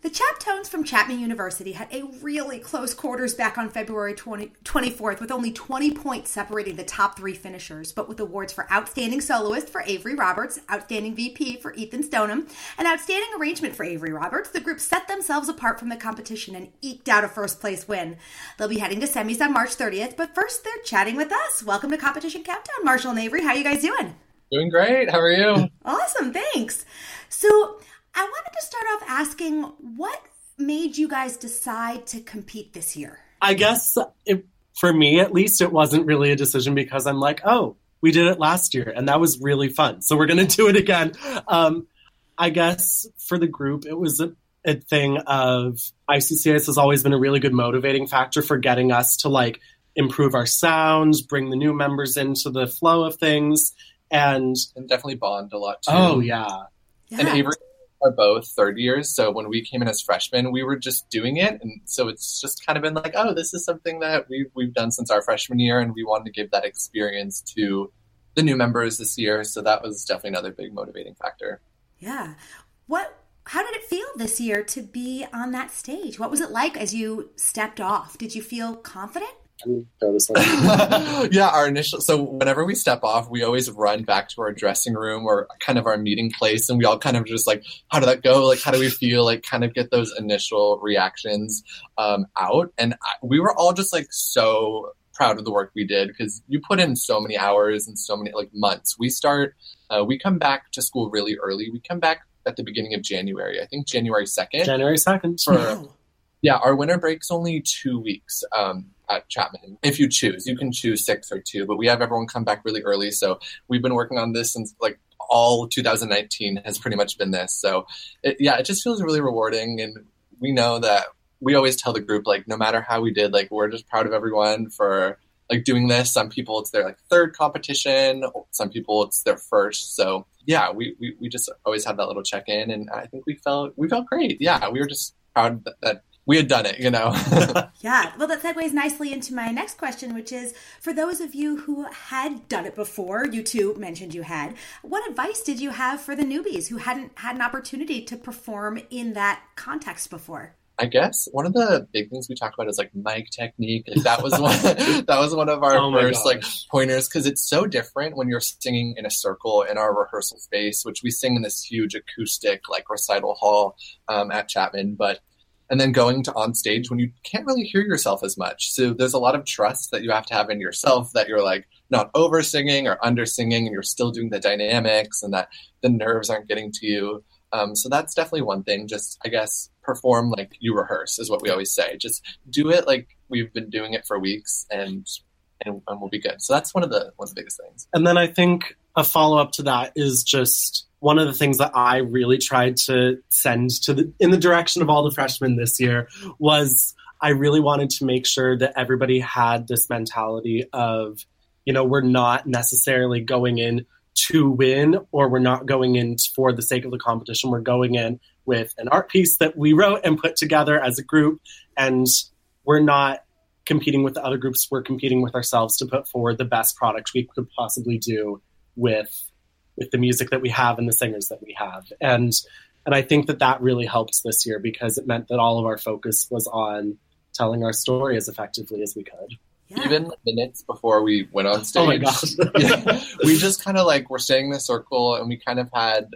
The Chaptones from Chapman University had a really close quarters back on February 20, 24th, with only 20 points separating the top three finishers, but with awards for Outstanding Soloist for Avery Roberts, Outstanding VP for Ethan Stoneham, and Outstanding Arrangement for Avery Roberts, the group set themselves apart from the competition and eked out a first place win. They'll be heading to semis on March 30th, but first they're chatting with us. Welcome to Competition Countdown, Marshall and Avery. How you guys doing? Doing great. How are you? Awesome, thanks. So, I wanted to start off asking what made you guys decide to compete this year? I guess it, for me, at least, it wasn't really a decision because I'm like, oh, we did it last year and that was really fun. So we're going to do it again. Um, I guess for the group, it was a, a thing of ICCS has always been a really good motivating factor for getting us to like improve our sounds, bring the new members into the flow of things, and, and definitely bond a lot too. Oh yeah. yeah. And Avery are both third years, so when we came in as freshmen, we were just doing it, and so it's just kind of been like, oh, this is something that we've we've done since our freshman year, and we wanted to give that experience to the new members this year. So that was definitely another big motivating factor. Yeah. What how did it feel this year to be on that stage? What was it like as you stepped off? Did you feel confident? yeah, our initial. So whenever we step off, we always run back to our dressing room or kind of our meeting place, and we all kind of just like, how did that go? Like, how do we feel? Like, kind of get those initial reactions um, out. And I, we were all just like so proud of the work we did because you put in so many hours and so many like months. We start, uh, we come back to school really early. We come back at the beginning of January. I think January second. January second. For yeah, our winter break's only two weeks. Um, at Chapman. If you choose, you can choose six or two, but we have everyone come back really early. So we've been working on this since like all 2019 has pretty much been this. So it, yeah, it just feels really rewarding. And we know that we always tell the group, like, no matter how we did, like, we're just proud of everyone for like doing this. Some people it's their like third competition. Some people it's their first. So yeah, we, we, we just always have that little check in and I think we felt, we felt great. Yeah. We were just proud that, that we had done it, you know. yeah. Well, that segues nicely into my next question, which is for those of you who had done it before, you two mentioned you had, what advice did you have for the newbies who hadn't had an opportunity to perform in that context before? I guess one of the big things we talked about is like mic technique. Like that was one that was one of our oh first like pointers because it's so different when you're singing in a circle in our rehearsal space, which we sing in this huge acoustic like recital hall um, at Chapman. But and then going to on stage when you can't really hear yourself as much. So there's a lot of trust that you have to have in yourself that you're like not over singing or under singing and you're still doing the dynamics and that the nerves aren't getting to you. Um, so that's definitely one thing. Just, I guess, perform like you rehearse is what we always say. Just do it like we've been doing it for weeks and, and, and we'll be good. So that's one of the, one of the biggest things. And then I think a follow up to that is just one of the things that I really tried to send to the in the direction of all the freshmen this year was I really wanted to make sure that everybody had this mentality of, you know, we're not necessarily going in to win or we're not going in for the sake of the competition. We're going in with an art piece that we wrote and put together as a group and we're not competing with the other groups, we're competing with ourselves to put forward the best product we could possibly do with with the music that we have and the singers that we have. And and I think that that really helped this year because it meant that all of our focus was on telling our story as effectively as we could. Yeah. Even minutes before we went on stage, oh my gosh. yeah, we just kind of like were staying in the circle, and we kind of had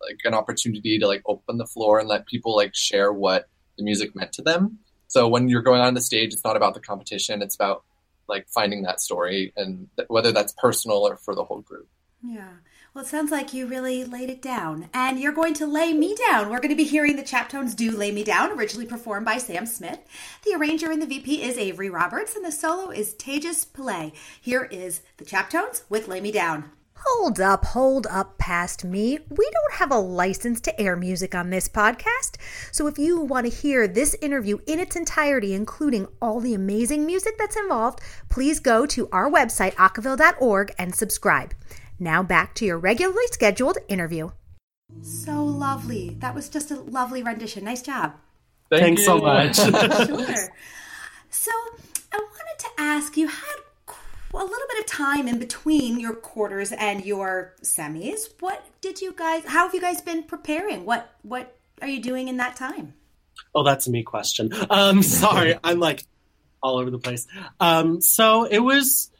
like an opportunity to like open the floor and let people like share what the music meant to them. So when you're going on the stage, it's not about the competition; it's about like finding that story, and th- whether that's personal or for the whole group. Yeah. Well, it sounds like you really laid it down. And you're going to lay me down. We're going to be hearing the Chaptones do Lay Me Down, originally performed by Sam Smith. The arranger in the VP is Avery Roberts, and the solo is Tejas Pillay. Here is the Chaptones with Lay Me Down. Hold up, hold up past me. We don't have a license to air music on this podcast. So if you want to hear this interview in its entirety, including all the amazing music that's involved, please go to our website, acaville.org, and subscribe. Now back to your regularly scheduled interview. So lovely. That was just a lovely rendition. Nice job. Thank Thanks you. so much. sure. So I wanted to ask you had a little bit of time in between your quarters and your semis. What did you guys? How have you guys been preparing? What what are you doing in that time? Oh, that's a me question. Um, sorry, I'm like all over the place. Um, so it was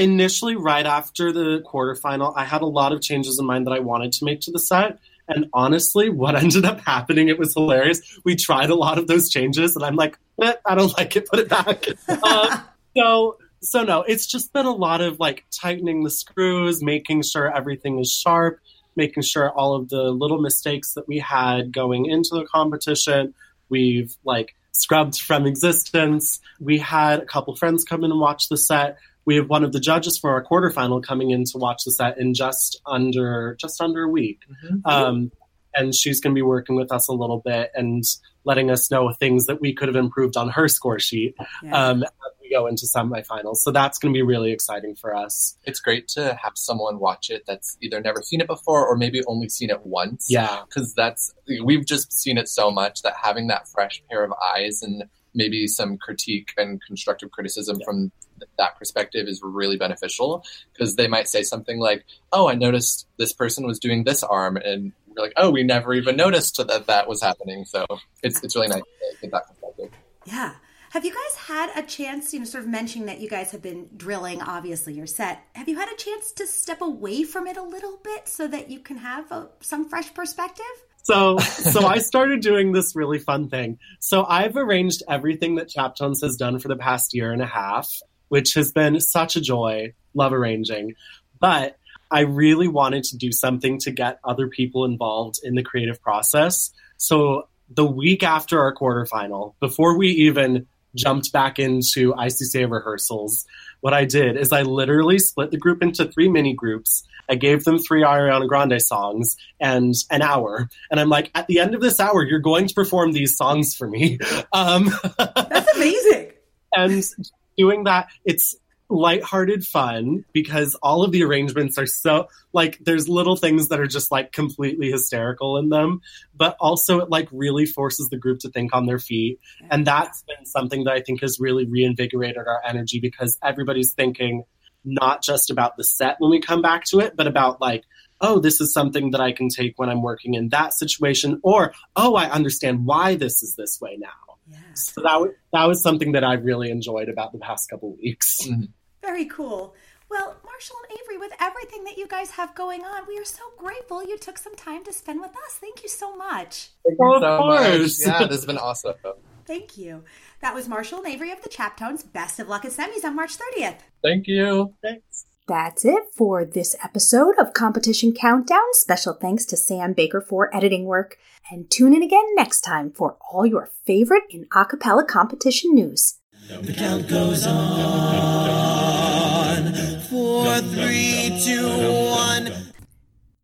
initially right after the quarterfinal. I had a lot of changes in mind that I wanted to make to the set. And honestly, what ended up happening, it was hilarious. We tried a lot of those changes, and I'm like, eh, I don't like it, put it back. uh, so so no, it's just been a lot of like tightening the screws, making sure everything is sharp, making sure all of the little mistakes that we had going into the competition, we've like scrubbed from existence. We had a couple friends come in and watch the set. We have one of the judges for our quarterfinal coming in to watch the set in just under just under a week. Mm-hmm. Um, and she's going to be working with us a little bit and letting us know things that we could have improved on her score sheet yeah. um, as we go into semifinals. So that's going to be really exciting for us. It's great to have someone watch it that's either never seen it before or maybe only seen it once. Yeah, because that's we've just seen it so much that having that fresh pair of eyes and maybe some critique and constructive criticism yeah. from that perspective is really beneficial because they might say something like, "Oh, I noticed this person was doing this arm," and we're like, "Oh, we never even noticed that that was happening." So it's it's really nice to get that perspective. Yeah. Have you guys had a chance, you know, sort of mentioning that you guys have been drilling, obviously, your set. Have you had a chance to step away from it a little bit so that you can have a, some fresh perspective? So, so I started doing this really fun thing. So I've arranged everything that Chaptones has done for the past year and a half which has been such a joy. Love arranging. But I really wanted to do something to get other people involved in the creative process. So the week after our quarterfinal, before we even jumped back into ICCA rehearsals, what I did is I literally split the group into three mini groups. I gave them three Ariana Grande songs and an hour. And I'm like, at the end of this hour, you're going to perform these songs for me. Um, That's amazing. and doing that, it's lighthearted fun because all of the arrangements are so like there's little things that are just like completely hysterical in them but also it like really forces the group to think on their feet and that's been something that i think has really reinvigorated our energy because everybody's thinking not just about the set when we come back to it but about like oh this is something that i can take when i'm working in that situation or oh i understand why this is this way now yeah. So that was, that was something that I really enjoyed about the past couple weeks. Mm-hmm. Very cool. Well, Marshall and Avery, with everything that you guys have going on, we are so grateful you took some time to spend with us. Thank you so much. Thank you so much. Yeah, this has been awesome. Thank you. That was Marshall and Avery of the Chaptones. Best of luck at semis on March 30th. Thank you. Thanks. That's it for this episode of Competition Countdown. Special thanks to Sam Baker for editing work. And tune in again next time for all your favorite in acapella competition news. The count goes on. Four, three, two, one.